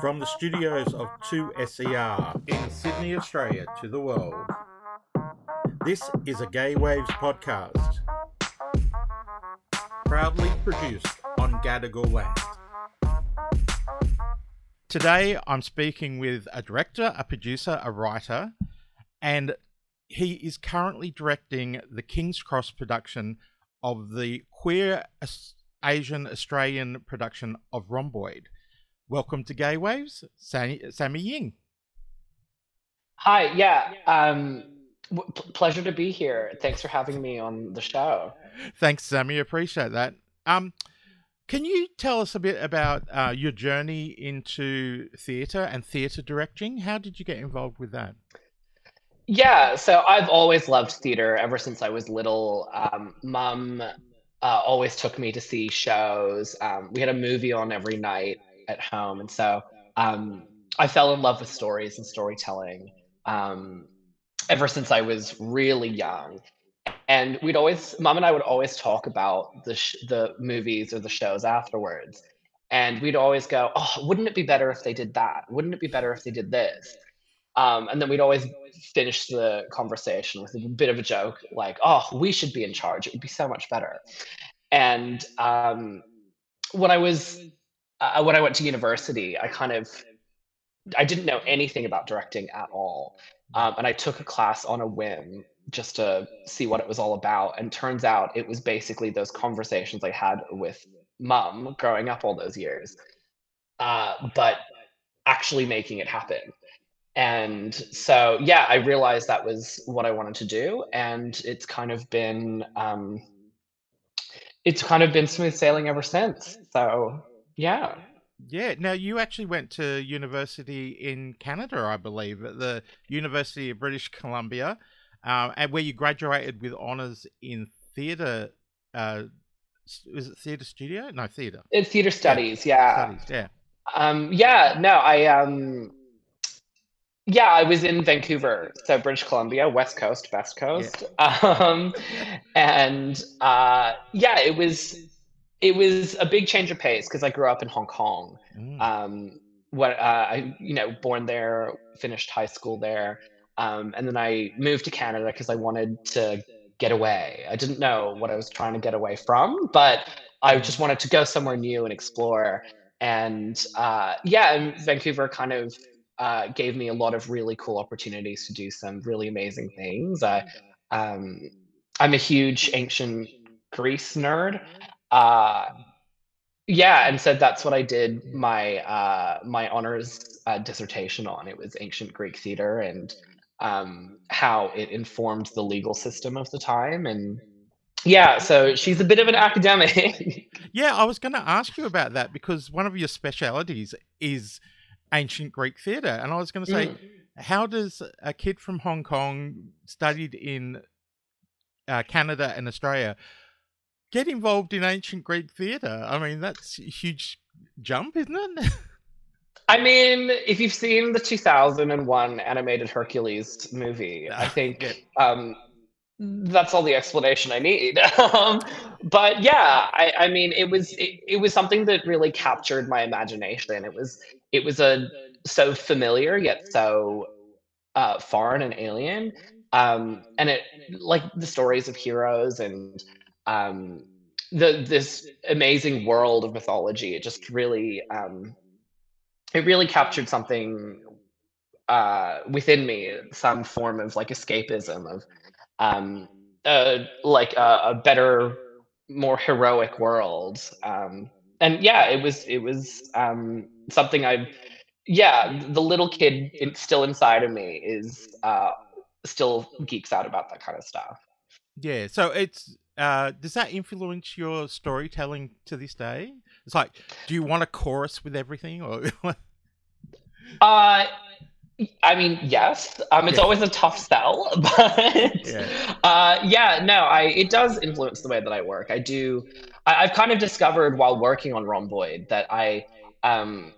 From the studios of 2SER in Sydney, Australia, to the world, this is a Gay Waves podcast. Proudly produced on Gadigal land. Today, I'm speaking with a director, a producer, a writer, and he is currently directing the King's Cross production of the queer Asian Australian production of Rhomboid. Welcome to Gay Waves, Sammy, Sammy Jing. Hi, yeah. Um, w- pleasure to be here. Thanks for having me on the show. Thanks, Sammy. Appreciate that. Um, can you tell us a bit about uh, your journey into theatre and theatre directing? How did you get involved with that? Yeah, so I've always loved theater ever since I was little. Um, Mum uh, always took me to see shows. Um, we had a movie on every night at home, and so um, I fell in love with stories and storytelling um, ever since I was really young. And we'd always, mom and I would always talk about the sh- the movies or the shows afterwards, and we'd always go, "Oh, wouldn't it be better if they did that? Wouldn't it be better if they did this?" Um, and then we'd always finish the conversation with a bit of a joke, like, "Oh, we should be in charge. It would be so much better." And um, when I was when I went to university, I kind of I didn't know anything about directing at all, um, and I took a class on a whim just to see what it was all about. And turns out it was basically those conversations I had with mom growing up all those years, uh, but actually making it happen. And so, yeah, I realized that was what I wanted to do, and it's kind of been um, it's kind of been smooth sailing ever since. So, yeah. Yeah. Now, you actually went to university in Canada, I believe, at the University of British Columbia, um, and where you graduated with honors in theatre. Uh, is it theatre studio? No, theatre. It's theatre studies. Yeah. Studies. Yeah. Um, yeah. No, I um, yeah, I was in Vancouver, so British Columbia, West Coast, Best Coast, um, and uh, yeah, it was it was a big change of pace because I grew up in Hong Kong. Mm. Um, what uh, I you know born there, finished high school there, um, and then I moved to Canada because I wanted to get away. I didn't know what I was trying to get away from, but I just wanted to go somewhere new and explore. And uh, yeah, and Vancouver kind of uh, gave me a lot of really cool opportunities to do some really amazing things. I, um, I'm a huge ancient Greece nerd. Uh, yeah, and so that's what I did my uh, my honors uh, dissertation on. It was ancient Greek theater and um, how it informed the legal system of the time. And yeah, so she's a bit of an academic. yeah, I was going to ask you about that because one of your specialities is ancient Greek theatre. And I was going to say, mm. how does a kid from Hong Kong studied in uh, Canada and Australia get involved in ancient Greek theatre? I mean, that's a huge jump, isn't it? I mean, if you've seen the 2001 animated Hercules movie, I think um, that's all the explanation I need. um, but yeah, I, I, mean, it was it, it was something that really captured my imagination. It was it was a so familiar yet so uh, foreign and alien, um, and it like the stories of heroes and um, the this amazing world of mythology. It just really um, it really captured something uh, within me, some form of like escapism of um, like a, a, better, more heroic world. Um, and yeah, it was it was um, something I, yeah, the little kid in, still inside of me is uh, still geeks out about that kind of stuff. Yeah, so it's uh, does that influence your storytelling to this day? It's like, do you want a chorus with everything, or? uh I mean, yes. Um, it's yeah. always a tough sell, but yeah. Uh, yeah, no, I it does influence the way that I work. I do. I, have kind of discovered while working on Rhomboid that I um,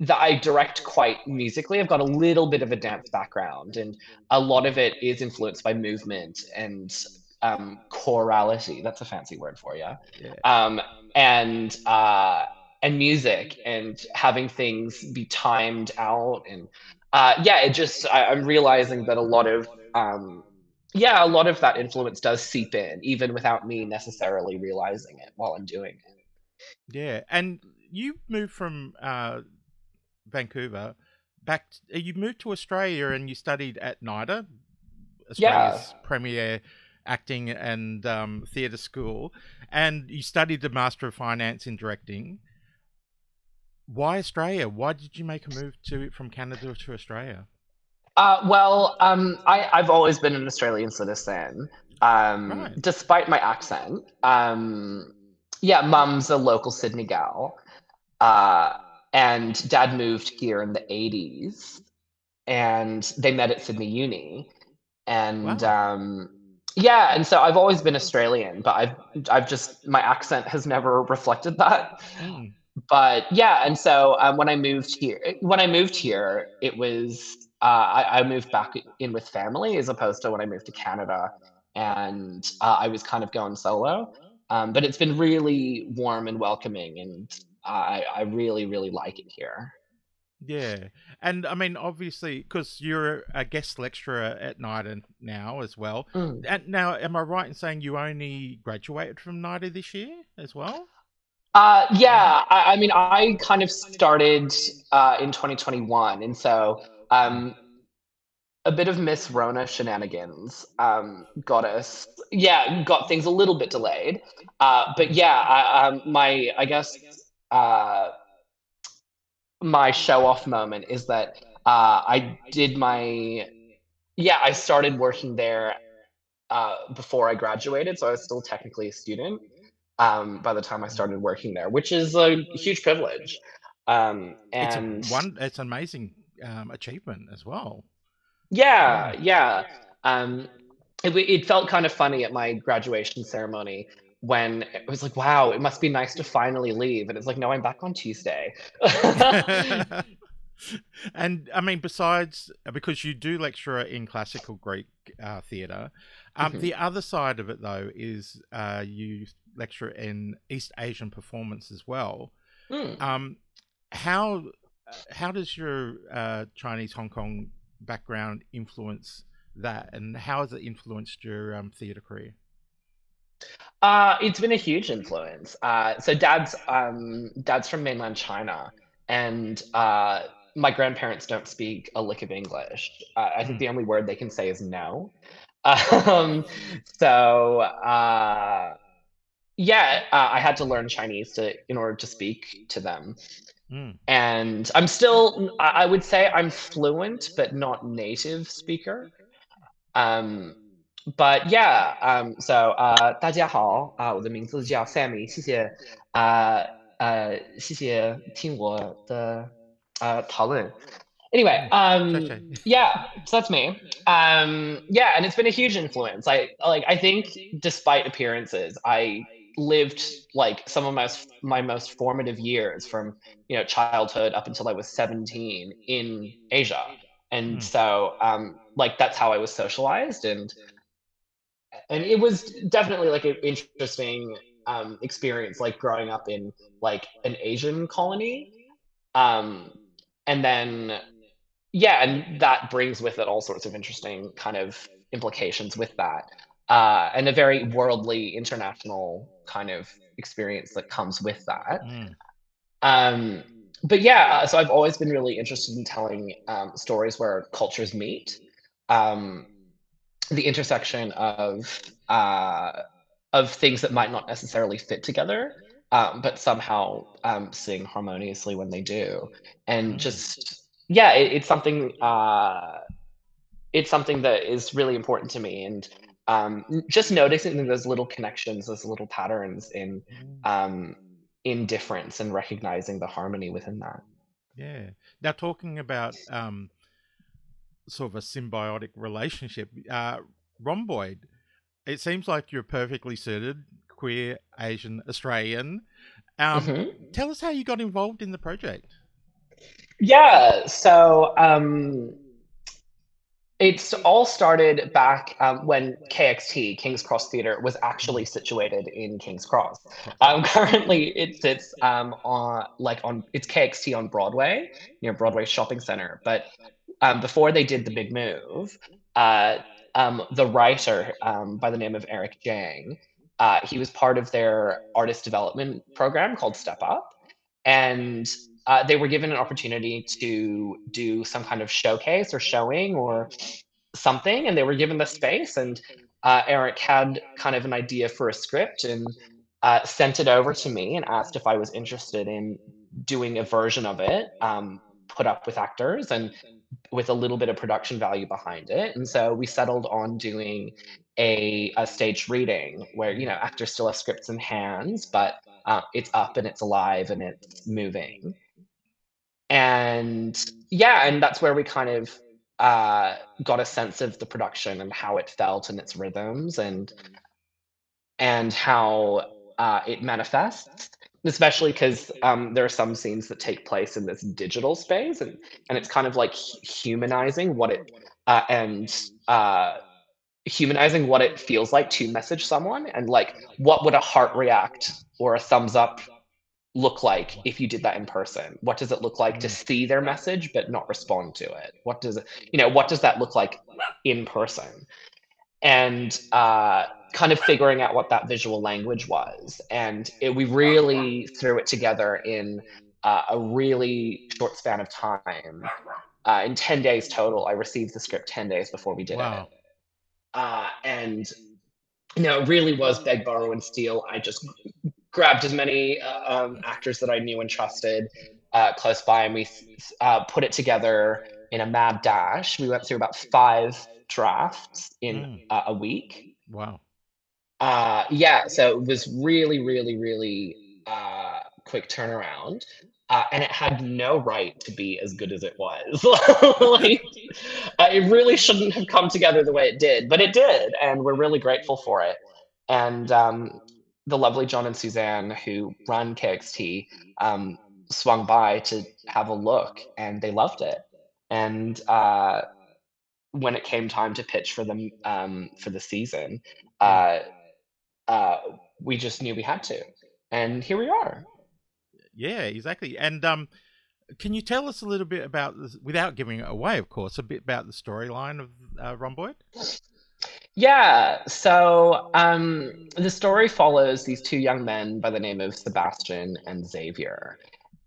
that I direct quite musically. I've got a little bit of a dance background, and a lot of it is influenced by movement and um, chorality. That's a fancy word for you. Yeah. Um, and uh, and music and having things be timed out and uh, yeah, it just I, I'm realizing that a lot of um, yeah, a lot of that influence does seep in, even without me necessarily realizing it while I'm doing it. Yeah, and you moved from uh, Vancouver back. uh, you moved to Australia and you studied at NIDA, Australia's Yeah. premier acting and um, theatre school, and you studied the Master of Fine Arts in directing. Why Australia? Why did you make a move to from Canada to Australia? Uh, well, um, I, I've always been an Australian citizen, um, Right. despite my accent. Um, yeah, mum's a local Sydney gal, uh, and dad moved here in the 80s, and they met at Sydney Uni. And Wow. Yeah, and so I've always been Australian, but I've I've just my accent has never reflected that. Mm, But yeah, and so um, when I moved here, when I moved here, it was uh, I, I moved back in with family as opposed to when I moved to Canada, and uh, I was kind of going solo. Um, but it's been really warm and welcoming, and I, I really really like it here. Yeah, and I mean, obviously, because you're a guest lecturer at NIDA now as well. Mm. And now, am I right in saying you only graduated from NIDA this year as well? Uh, yeah, I, I mean, I kind of started uh, in 2021, and so um, a bit of Miss Rona shenanigans um, got us, yeah, got things a little bit delayed. Uh, but yeah, I, um, my, I guess, uh, my show off moment is that uh, I did my, yeah, I started working there uh, before I graduated, so I was still technically a student um, by the time I started working there, which is a huge privilege. Um, It's a one. It's an amazing um, achievement as well. Yeah, Yeah. yeah. Um, it, it felt kind of funny at my graduation ceremony when it was like, wow, it must be nice to finally leave. And it's like, no, I'm back on Tuesday. and I mean, besides because you do lecture in classical Greek uh, theatre, um, Mhm. the other side of it though is uh, you lecture in East Asian performance as well. Mm. Um, how uh, how does your uh, Chinese Hong Kong background influence that, and how has it influenced your um, theatre career? Uh, it's been a huge influence. Uh, so dad's um, dad's from mainland China, and uh, my grandparents don't speak a lick of English. Uh, I think the only word they can say is no. Um, so uh, yeah, uh, I had to learn Chinese to in order to speak to them. mm, And I'm still, I I would say I'm fluent, but not native speaker. Um, but yeah, um, so uh, 大家好啊，我的名字叫 Sammy，谢谢啊呃谢谢听我的呃讨论。Anyway, mm. um, Okay. yeah, so that's me. Um, yeah, and it's been a huge influence. I like. I think, despite appearances, I lived like some of my my most formative years from you know childhood up until I was 17 in Asia, and Mm, so um, like that's how I was socialized, and and it was definitely like an interesting um, experience, like growing up in like an Asian colony, um, and then yeah, and that brings with it all sorts of interesting kind of implications with that, uh, and a very worldly, international kind of experience that comes with that. mm, Um, but yeah, uh, so I've always been really interested in telling um, stories where cultures meet, um, the intersection of uh, of things that might not necessarily fit together, um, but somehow um, sing harmoniously when they do, and mm. just yeah, it, it's something. Uh, it's something that is really important to me and um, just noticing those little connections those little patterns in mm. um, in difference and recognizing the harmony within that Yeah. Now, talking about um, sort of a symbiotic relationship, uh, Rhomboid, it seems like you're perfectly suited, queer, Asian, Australian. Um, hmm tell us how you got involved in the project. yeah so um, It's all started back um, when KXT, King's Cross Theatre, was actually situated in King's Cross. Um, currently, it sits um, on like on it's KXT on Broadway near Broadway Shopping Center. But um, before they did the big move, uh, um, the writer um, by the name of Eric Jiang, uh, he was part of their artist development program called Step Up, and uh, they were given an opportunity to do some kind of showcase or showing or something, and they were given the space. And uh, Eric had kind of an idea for a script and uh, sent it over to me and asked if I was interested in doing a version of it, um, put up with actors and with a little bit of production value behind it. And so we settled on doing a, a staged reading where you know actors still have scripts in hands, but uh, it's up and it's alive and it's moving and yeah and that's where we kind of uh, got a sense of the production and how it felt and its rhythms and and how uh, it manifests especially because um, there are some scenes that take place in this digital space and and it's kind of like humanizing what it uh, and uh, humanizing what it feels like to message someone and like what would a heart react or a thumbs up look like if you did that in person? What does it look like to mm. see their message but not respond to it? What does it, you know, what does that look like in person? And uh, kind of figuring out what that visual language was. And it, we really threw it together in uh, a really short span of time. Uh, in 10 days total, I received the script 10 days before we did wow. it. Uh, and you know, it really was beg, borrow, and steal. I just grabbed as many uh, um, actors that I knew and trusted uh, close by, and we uh, put it together in a mad dash. We went through about five drafts in mm. a week. Wow. Uh, yeah, so it was really, really, really uh, quick turnaround. Uh, and it had no right to be as good as it was. like, uh, it really shouldn't have come together the way it did, but it did, and we're really grateful for it. And um, the lovely John and Suzanne who run KXT um, swung by to have a look and they loved it. And uh, when it came time to pitch for them um, for the season, uh, we just knew we had to. And here we are. Yeah, exactly. And um, can you tell us a little bit about, this, without giving it away, of course, a bit about the storyline of uh, Rhomboid? Yeah. So um, the story follows these two young men by the name of Sebastian and Xavier.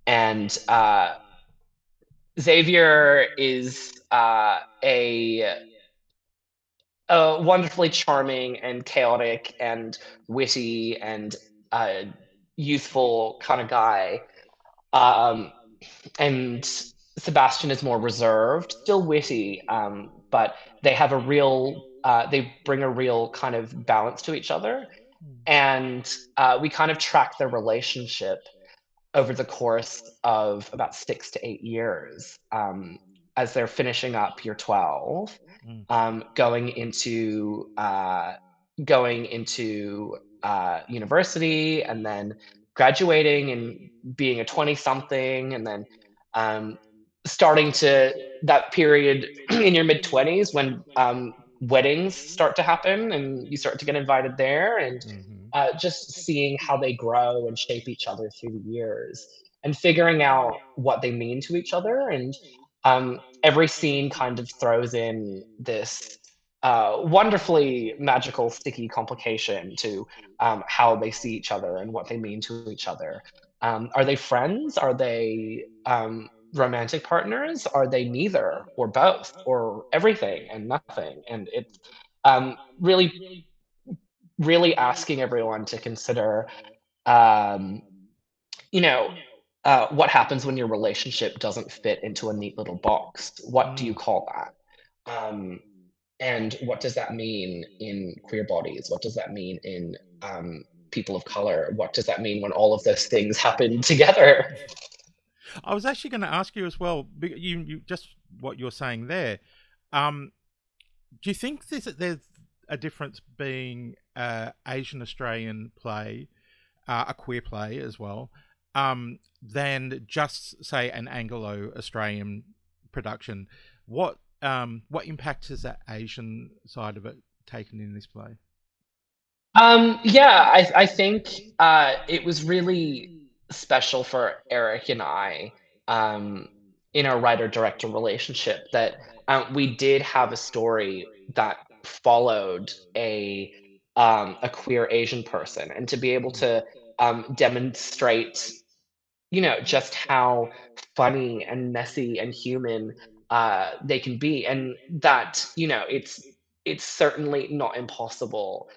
And uh, Xavier is uh, a, a wonderfully charming and chaotic and witty and uh, youthful kind of guy. Um, and Sebastian is more reserved, still witty, um, but they have a real uh, they bring a real kind of balance to each other. Hmm. And uh, we kind of track their relationship over the course of about six to eight years um, as they're finishing up year 12, hmm. um, going into uh, going into uh, university and then graduating and being a 20 something and then um, starting to that period in your mid 20s when um, weddings start to happen and you start to get invited there and mm-hmm. uh, just seeing how they grow and shape each other through the years and figuring out what they mean to each other and um, every scene kind of throws in this uh, wonderfully magical sticky complication to um, how they see each other and what they mean to each other um, are they friends are they um, romantic partners? Are they neither or both or everything and nothing? And it's um, really, really asking everyone to consider, um, you know, uh, what happens when your relationship doesn't fit into a neat little box? What do you mm. call that? Um, and what does that mean in queer bodies? What does that mean in um, people of color? What does that mean when all of those things happen together? I was actually going to ask you as well. You, you just what you're saying there. Um, do you think there's, there's a difference being uh, Asian Australian play, uh, a queer play as well, um, than just say an Anglo Australian production? What um, what impact has that Asian side of it taken in this play? Um, yeah, I, I think uh, it was really special for Eric and I um, in our writer director relationship that uh, we did have a story that followed a um, a queer Asian person, and to be able to um, demonstrate, you know, just how funny and messy and human uh, they can be, and that you know, it's it's certainly not impossible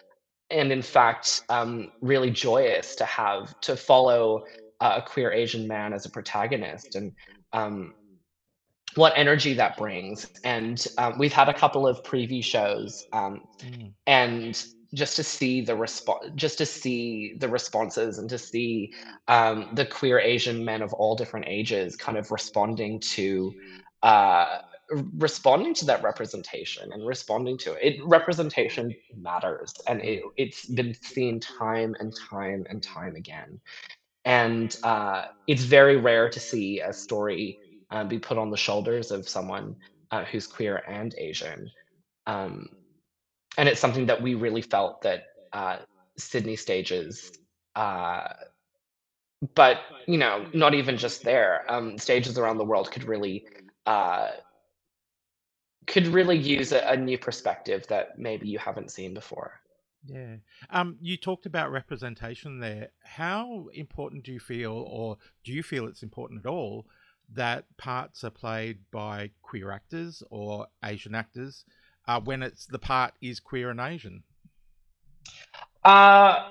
and in fact um, really joyous to have to follow uh, a queer asian man as a protagonist and um, what energy that brings and um, we've had a couple of preview shows um, Mm. and just to see the response just to see the responses and to see um, the queer asian men of all different ages kind of responding to uh, responding to that representation and responding to it. it representation matters and it, it's been seen time and time and time again. And uh, it's very rare to see a story uh, be put on the shoulders of someone uh, who's queer and asian. Um, and it's something that we really felt that uh, sydney stages uh, but you know not even just there um, stages around the world could really uh, could really use a, a new perspective that maybe you haven't seen before. Yeah. Um, you talked about representation there. How important do you feel, or do you feel it's important at all, that parts are played by queer actors or Asian actors uh, when it's the part is queer and Asian? Uh,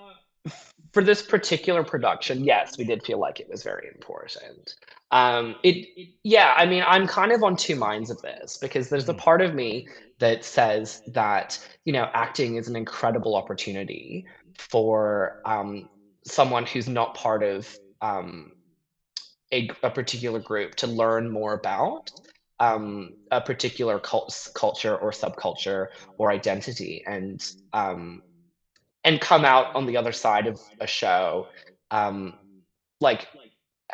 for this particular production, yes, we did feel like it was very important. Um, it, it- yeah, I mean, I'm kind of on two minds of this because there's a Mm. part of me that says that, you know, acting is an incredible opportunity for um, someone who's not part of um, a, a particular group to learn more about um, a particular cult- culture or subculture or identity and um, and come out on the other side of a show um, like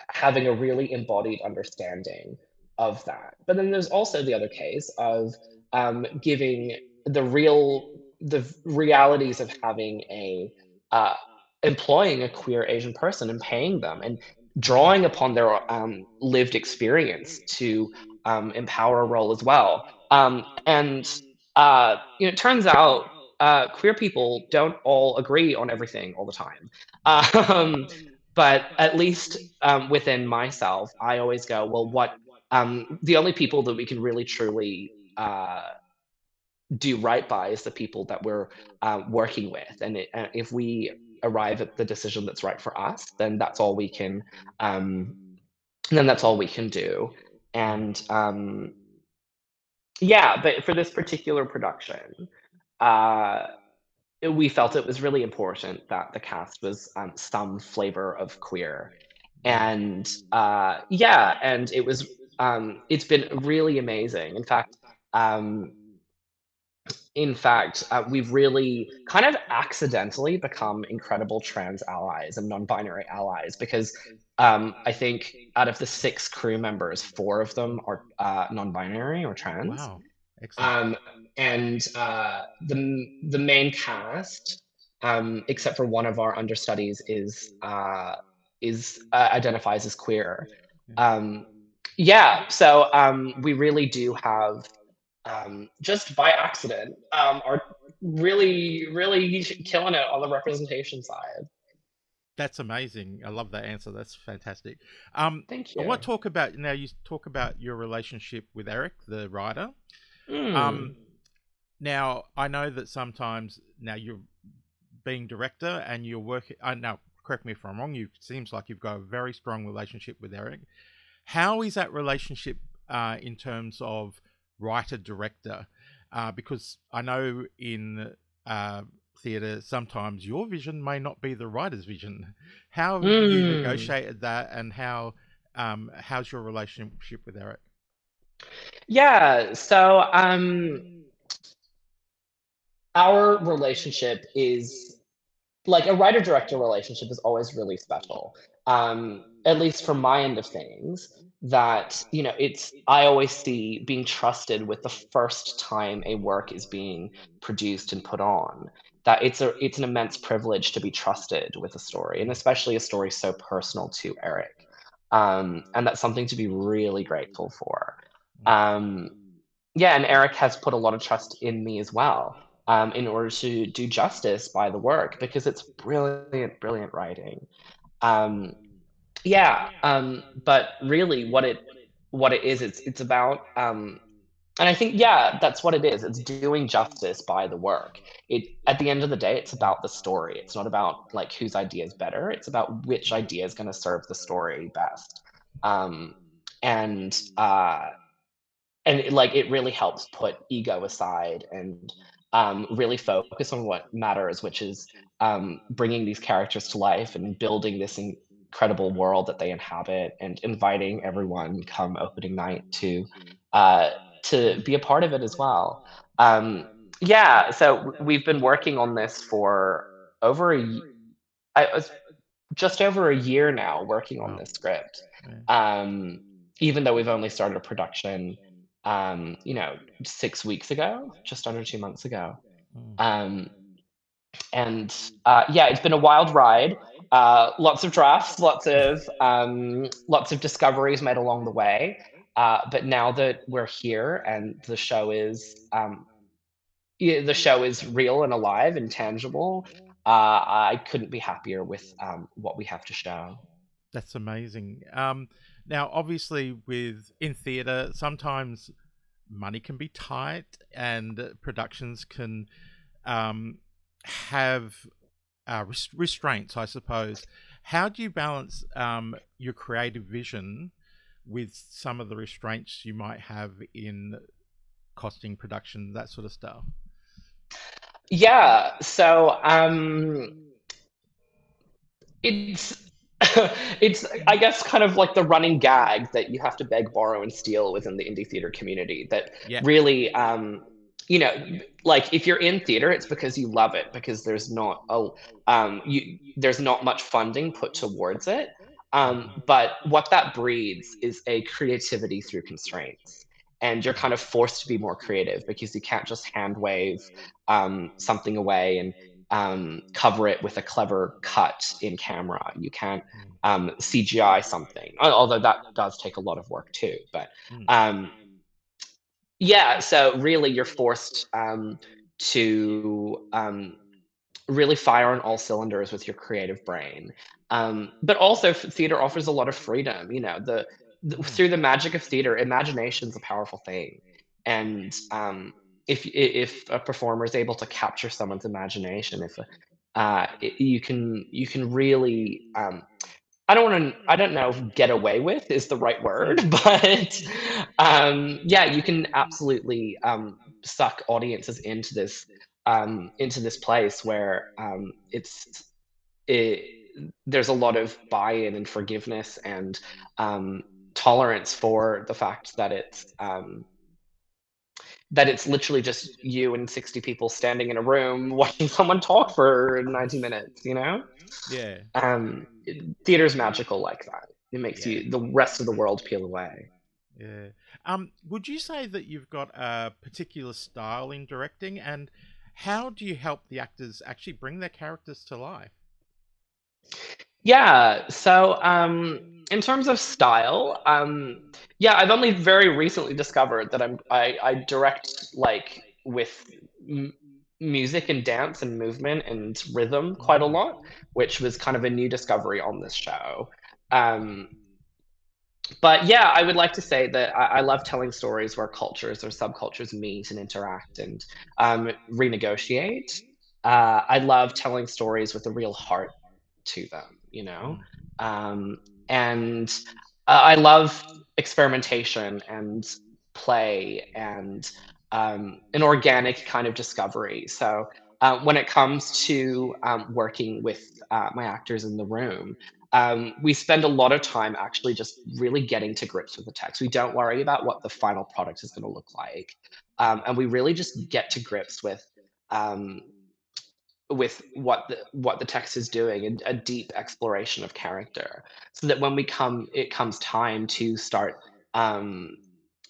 having a really embodied understanding of that. But then there's also the other case of um, giving the real the realities of having a uh, employing a queer Asian person and paying them and drawing upon their um, lived experience to um, empower role as well. Um, and uh, you know, it turns out uh, queer people don't all agree on everything all the time. Um, but at least um, within myself, I always go, well, what um, the only people that we can really truly uh, do right by is the people that we're uh, working with, and it, if we arrive at the decision that's right for us, then that's all we can. Um, then that's all we can do, and um, yeah. But for this particular production, uh, we felt it was really important that the cast was um, some flavor of queer and uh, yeah and it was um, it's been really amazing in fact um, in fact uh, we've really kind of accidentally become incredible trans allies and non-binary allies because um, i think out of the six crew members four of them are uh, non-binary or trans Wow. Excellent. um, and uh, the the main cast, um, except for one of our understudies, is uh, is uh, identifies as queer. Um, yeah, so um, we really do have um, just by accident um, are really really killing it on the representation side. That's amazing. I love that answer. That's fantastic. Um, Thank I want to talk about now. You talk about your relationship with Eric, the writer. Mm. Um, now I know that sometimes now you're being director and you're working. Uh, now, correct me if I'm wrong. You seems like you've got a very strong relationship with Eric. How is that relationship uh, in terms of writer director? Uh, because I know in uh, theatre sometimes your vision may not be the writer's vision. How have you Mm. negotiated that, and how um, how's your relationship with Eric? Yeah, so um our relationship is like a writer director relationship is always really special. Um at least from my end of things that you know it's i always see being trusted with the first time a work is being produced and put on that it's a it's an immense privilege to be trusted with a story and especially a story so personal to eric. Um, and that's something to be really grateful for. Um, yeah and eric has put a lot of trust in me as well um, in order to do justice by the work because it's brilliant brilliant writing. Um, yeah, um, but really what it what it is, it's it's about um and I think yeah, that's what it is. It's doing justice by the work. It at the end of the day, it's about the story. It's not about like whose idea is better. It's about which idea is going to serve the story best. Um, and uh, and it, like it really helps put ego aside and um, really focus on what matters, which is um, bringing these characters to life and building this incredible world that they inhabit and inviting everyone come opening night to uh, to be a part of it as well. Um, yeah, so we've been working on this for over a I just over a year now working on this script. Um, even though we've only started production, um, you know, six weeks ago, just under two months ago. Um, and uh, yeah, it's been a wild ride. Uh, lots of drafts, lots of um, lots of discoveries made along the way. Uh, but now that we're here and the show is um, the show is real and alive and tangible, uh, I couldn't be happier with um, what we have to show. That's amazing. Um, now, obviously, with in theatre, sometimes money can be tight, and productions can um, have uh, restraints, I suppose. How do you balance um, your creative vision with some of the restraints you might have in costing production, that sort of stuff? Yeah, so um, it's it's I guess kind of like the running gag that you have to beg, borrow, and steal within the indie theater community. That yeah. really um, you know like if you're in theater it's because you love it because there's not a um you there's not much funding put towards it um but what that breeds is a creativity through constraints and you're kind of forced to be more creative because you can't just hand wave um, something away and um, cover it with a clever cut in camera. You can't um, CGI something, although that does take a lot of work too. But Mm. um, yeah, so really you're forced um, to um, really fire on all cylinders with your creative brain. Um, but also, theater offers a lot of freedom. You know, the, the Mm. through the magic of theater, imagination's a powerful thing, and um, if if a performer is able to capture someone's imagination, if uh, i- you can you can really um, I don't want to. I don't know if "get away with" is the right word, but um, yeah, you can absolutely um, suck audiences into this um, into this place where um, it's it, there's a lot of buy-in and forgiveness and um, tolerance for the fact that it's um, that it's literally just you and 60 people standing in a room watching someone talk for 90 minutes. You know Yeah. um, theater's magical like that. It makes Yeah. you the rest of the world peel away. Yeah. Um, would you say that you've got a particular style in directing, and how do you help the actors actually bring their characters to life? Yeah. So, um, in terms of style, um, yeah, I've only very recently discovered that I'm I, I direct like with m- music and dance and movement and rhythm quite a Mm. lot, which was kind of a new discovery on this show. Um, but yeah, I would like to say that I, I love telling stories where cultures or subcultures meet and interact and um, renegotiate. Uh, I love telling stories with a real heart to them, you know? Mm. Um, and uh, I love experimentation and play and um, an organic kind of discovery. So uh, when it comes to um, working with uh, my actors in the room, um, we spend a lot of time actually just really getting to grips with the text. We don't worry about what the final product is going to look like, um, and we really just get to grips with um, with what the what the text is doing and a deep exploration of character so that when we come it comes time to start um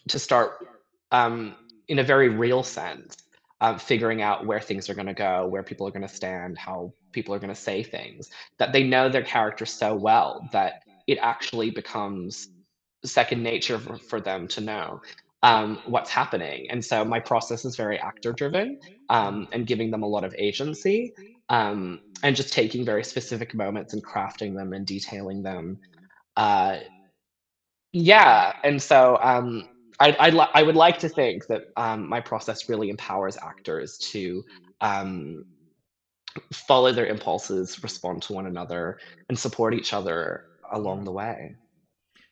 to start um in a very real sense um, figuring out where things are going to go where people are going to stand how people are going to say things that they know their character so well that it actually becomes second nature for, for them to know um, what's happening. And so my process is very actor driven um, and giving them a lot of agency um, and just taking very specific moments and crafting them and detailing them. Uh, yeah. And so um, I, I, li- I would like to think that um, my process really empowers actors to um, follow their impulses, respond to one another, and support each other along the way.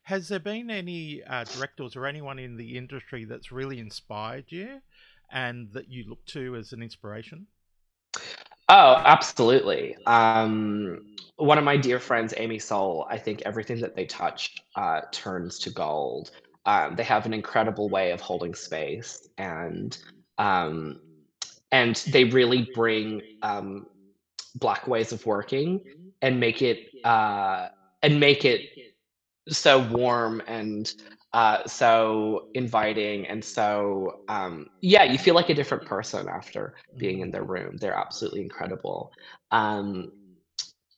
Has there been any uh, directors or anyone in the industry that's really inspired you and that you look to as an inspiration? Oh, absolutely. Um, one of my dear friends, Amy Soul, I think everything that they touch uh, turns to gold. Um, they have an incredible way of holding space, and um, and they really bring um, black ways of working and make it uh, and make it so warm and uh, so inviting and so um, yeah you feel like a different person after being in their room. They're absolutely incredible. Um,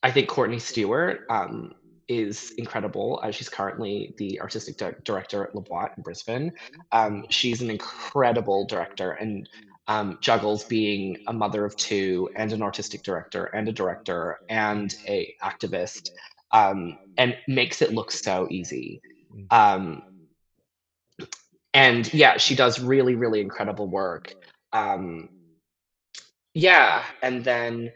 i think courtney stewart um, is incredible uh, she's currently the artistic di- director at La Boite in brisbane um, she's an incredible director and um, juggles being a mother of two and an artistic director and a director and a activist um, and makes it look so easy. Mm. Um, and yeah, she does really, really incredible work. Um, yeah, and then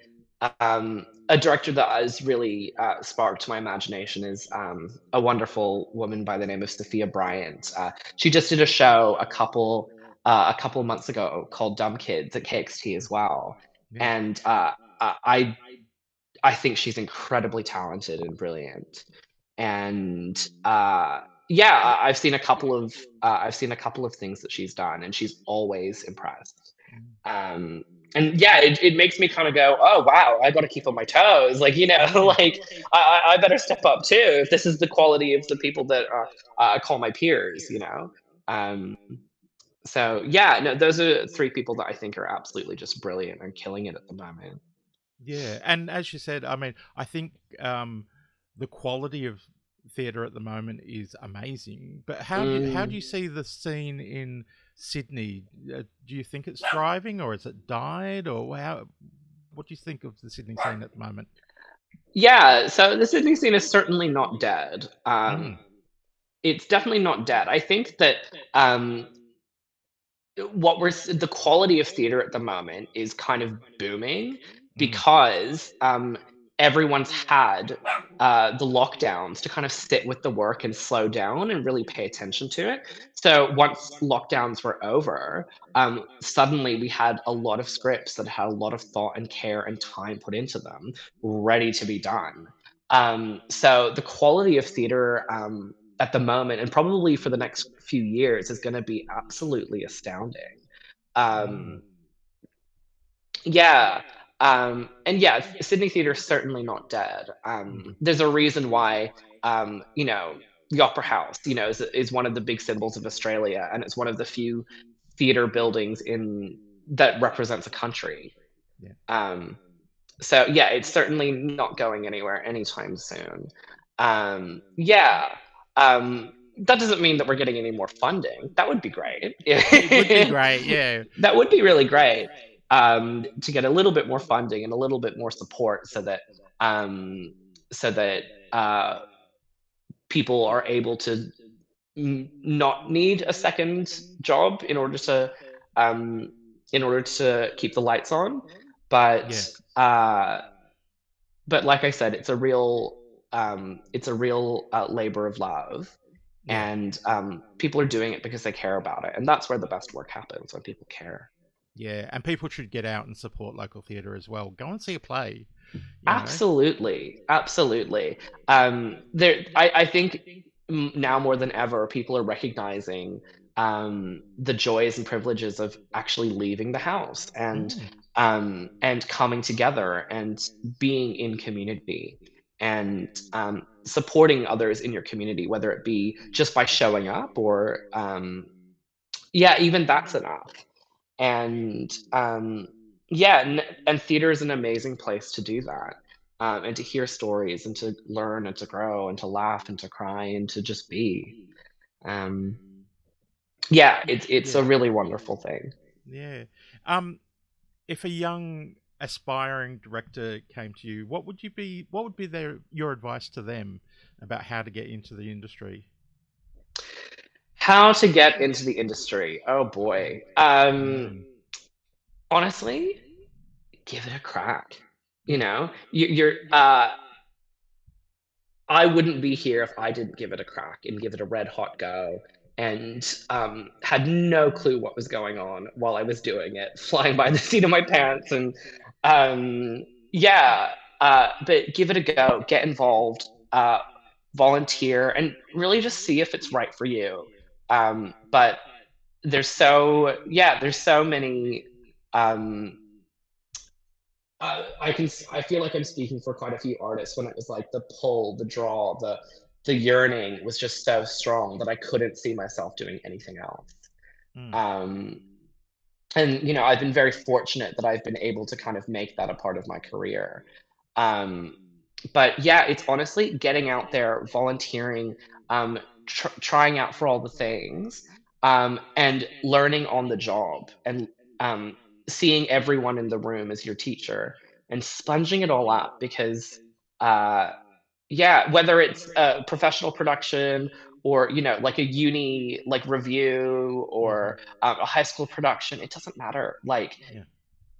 um, a director that has really uh, sparked my imagination is um, a wonderful woman by the name of Sophia Bryant. Uh, she just did a show a couple uh, a couple months ago called Dumb Kids at KXT as well, and uh, I I think she's incredibly talented and brilliant. And uh, yeah, I've seen a couple of uh, I've seen a couple of things that she's done, and she's always impressed. Um, and yeah, it, it makes me kind of go, oh wow, I got to keep on my toes. Like you know, like I, I better step up too if this is the quality of the people that are, uh, I call my peers. You know. Um, so yeah, no, those are three people that I think are absolutely just brilliant and killing it at the moment. Yeah, and as you said, I mean, I think um, the quality of theatre at the moment is amazing. But how do you, how do mm. you see the scene in Sydney? Uh, do you think it's thriving, or has it died, or how? What do you think of the Sydney scene at the moment? Yeah, so the Sydney scene is certainly not dead. Um, mm. It's definitely not dead. I think that um, what we're the quality of theater at the moment is kind of booming Mm. because um, everyone's had uh, the lockdowns to kind of sit with the work and slow down and really pay attention to it. So once lockdowns were over, um, suddenly we had a lot of scripts that had a lot of thought and care and time put into them, ready to be done. Um, so the quality of theater um, at the moment, and probably for the next few years, is going to be absolutely astounding. Um, mm. yeah. Um, and yeah, Sydney Theatre is certainly not dead. Um, mm-hmm. there's a reason why, um, you know, the Opera House, you know, is, is one of the big symbols of Australia, and it's one of the few theatre buildings in that represents a country. Yeah. Um, so yeah, it's certainly not going anywhere anytime soon. Um, yeah. Um, that doesn't mean that we're getting any more funding. That would be great. it would be great, yeah. that would be really great um, to get a little bit more funding and a little bit more support so that um, so that uh, people are able to n- not need a second job in order to um, in order to keep the lights on. But yeah. uh, but like i said it's a real um, it's a real uh, labor of love. And um, people are doing it because they care about it. And that's where the best work happens when people care yeah, and people should get out and support local theatre as well. Go and see a play. Absolutely, know? absolutely. Um, there, I, I think now more than ever, people are recognizing um, the joys and privileges of actually leaving the house and mm. um, and coming together and being in community and um, supporting others in your community, whether it be just by showing up or, um, yeah, even that's enough. And um, yeah, and, and theater is an amazing place to do that. Um, and to hear stories and to learn and to grow and to laugh and to cry and to just be. Um, yeah, it's it's a really wonderful thing. Yeah. Um, if a young aspiring director came to you, what would you be? What would be their your advice to them about how to get into the industry? How to get into the industry? Oh boy. Um, honestly, give it a crack. You know, you, you're. Uh, I wouldn't be here if I didn't give it a crack and give it a red hot go and um, had no clue what was going on while I was doing it, flying by the seat of my pants. And um, yeah, uh, but give it a go, get involved, uh, volunteer, and really just see if it's right for you. Um, but there's so, yeah, there's so many. Um, uh, I can I feel like I'm speaking for quite a few artists when it was like the pull, the draw, the the yearning was just so strong that I couldn't see myself doing anything else. Mm. Um, and you know, I've been very fortunate that I've been able to kind of make that a part of my career. Um, but yeah, it's honestly getting out there, volunteering, um, tr- trying out for all the things, um, and learning on the job, and um, seeing everyone in the room as your teacher, and sponging it all up because. Uh, yeah, whether it's a professional production or, you know, like a uni like review or um, a high school production, it doesn't matter. Like Yeah.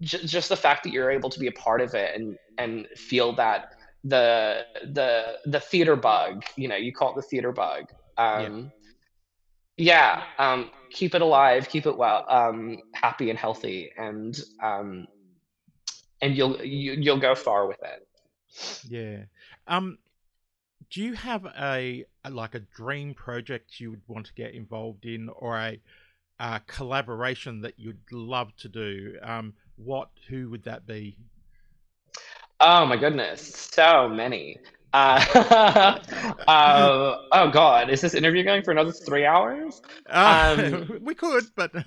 j- just the fact that you're able to be a part of it and and feel that the the the theater bug, you know, you call it the theater bug. Yeah. Um, yeah, um, keep it alive, keep it well, um, happy and healthy, and um, and you'll you, you'll go far with it. Yeah. Um, do you have a, a like a dream project you would want to get involved in, or a, a collaboration that you'd love to do? Um, what? Who would that be? Oh my goodness, so many. Uh, uh, oh God, is this interview going for another three hours? Uh, Um, we could, but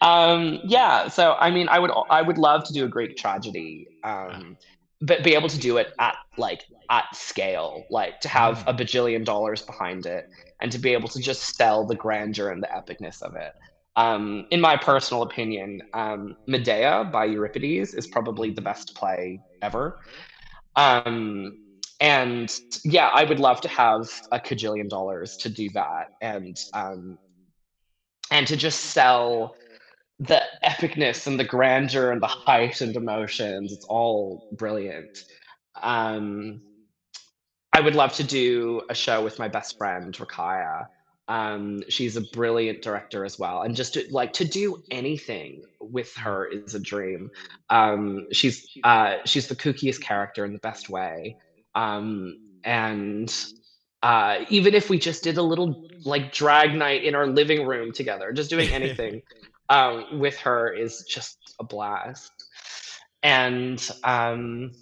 um, yeah, so I mean, I would I would love to do a Greek tragedy, um, but be able to do it at like at scale, like to have mm, a bajillion dollars behind it, and to be able to just sell the grandeur and the epicness of it. Um, in my personal opinion, um, Medea by Euripides is probably the best play ever. Um, and yeah, I would love to have a cajillion dollars to do that, and um, and to just sell the epicness and the grandeur and the height and emotions. It's all brilliant. Um, I would love to do a show with my best friend Rakaya. Um, she's a brilliant director as well, and just to, like to do anything with her is a dream. Um, she's uh, she's the kookiest character in the best way, um, and uh, even if we just did a little like drag night in our living room together, just doing anything um, with her is just a blast. And um,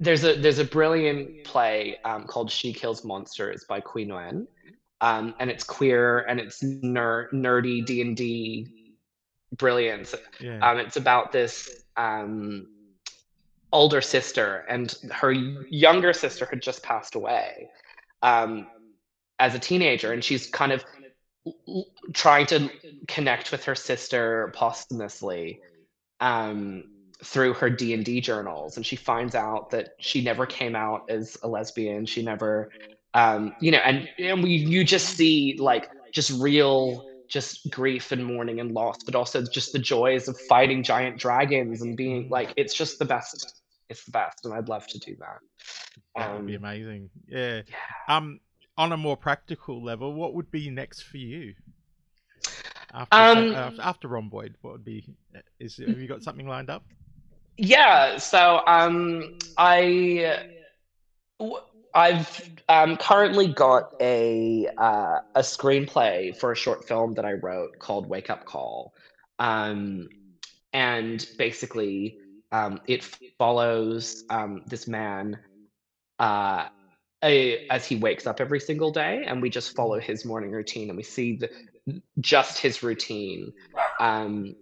there's a there's a brilliant play um, called She Kills Monsters by Qui Nguyen, um, and it's queer and it's ner- nerdy D and D brilliance. yeah. Um, it's about this um, older sister, and her younger sister had just passed away um, as a teenager, and she's kind of trying to connect with her sister posthumously um, through her D and D journals, and she finds out that she never came out as a lesbian. She never, um, you know, and and we you just see like just real just grief and mourning and loss, but also just the joys of fighting giant dragons and being Mm, like it's just the best. It's the best, and I'd love to do that. that would be Um, amazing. Yeah. yeah. Um, on a more practical level, what would be next for you after Um, uh, after Rhomboid? What would be? Is have you got something lined up? yeah. So um, I w- I've um, currently got a uh, a screenplay for a short film that I wrote called Wake Up Call. Um, and basically um, it follows um, this man uh, a, as he wakes up every single day, and we just follow his morning routine, and we see the, just his routine. Um,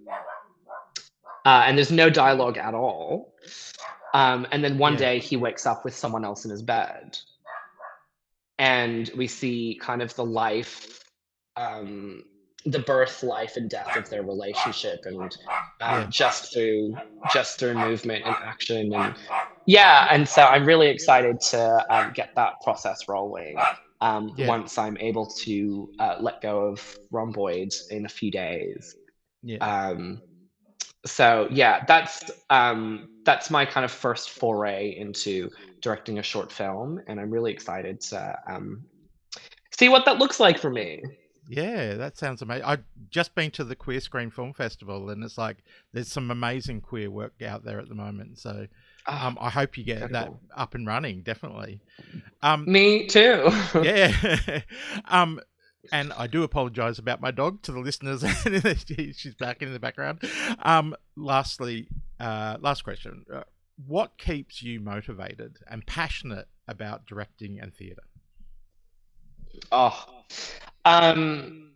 uh, and there's no dialogue at all. Um, and then one Yeah. day he wakes up with someone else in his bed, and we see kind of the life, um, the birth, life, and death of their relationship, and um, Yeah. just through just through movement and action, and yeah. And so I'm really excited to um, get that process rolling. Um, Yeah. Once I'm able to uh, let go of rhomboids in a few days. Yeah. Um, so yeah, that's um, that's my kind of first foray into directing a short film, and I'm really excited to um, see what that looks like for me. Yeah, that sounds amazing. I've just been to the Queer Screen Film Festival, and it's like there's some amazing queer work out there at the moment. So Ah, um, I hope you get very that up and running. Definitely. Um, me too. yeah. um, and I do apologise about my dog to the listeners. She's back in the background. Um, lastly, uh, last question: uh, What keeps you motivated and passionate about directing and theatre? oh, um,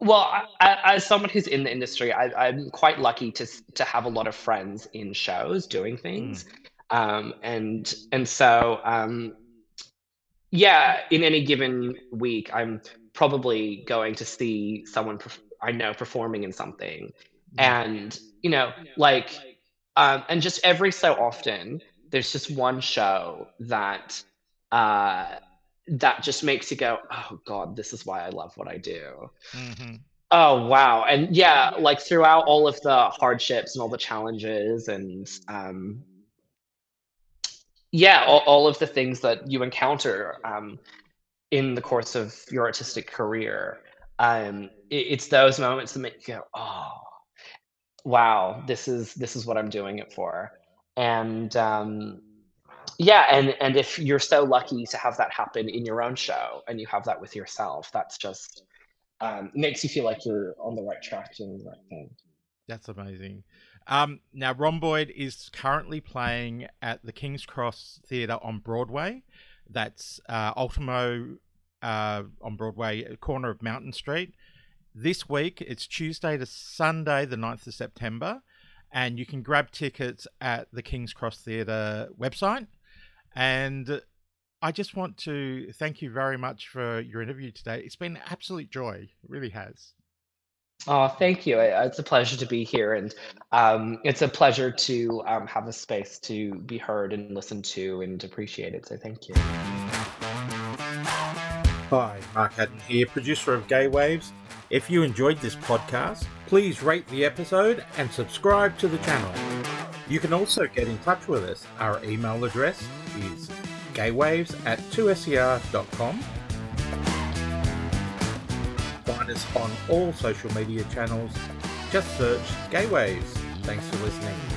well, I, I, as someone who's in the industry, I, I'm quite lucky to to have a lot of friends in shows doing things, um, and and so um, yeah, in any given week, I'm probably going to see someone perf- I know performing in something, and you know, like, um, and just every so often, there's just one show that uh, that just makes you go, oh God, this is why I love what I do. hmm Oh wow. And yeah, like throughout all of the hardships and all the challenges and um yeah, all, all of the things that you encounter um in the course of your artistic career. Um it, it's those moments that make you go, oh wow, this is this is what I'm doing it for. And um yeah, and and if you're so lucky to have that happen in your own show and you have that with yourself, that's just um, makes you feel like you're on the right track doing the right thing. That's amazing. Um, now, Rhomboid is currently playing at the King's Cross Theatre on Broadway. That's uh, Ultimo uh, on Broadway, corner of Mountain Street. This week, it's Tuesday to Sunday, the 9th of September, and you can grab tickets at the King's Cross Theatre website. And I just want to thank you very much for your interview today. It's been an absolute joy. It really has. Oh, thank you. It's a pleasure to be here, and um, it's a pleasure to um, have a space to be heard and listened to and appreciated. So, thank you. Hi, Mark Haddon here, producer of Gay Waves. If you enjoyed this podcast, please rate the episode and subscribe to the channel. You can also get in touch with us. Our email address is gaywaves at 2ser.com. Find us on all social media channels. Just search Gay Waves. Thanks for listening.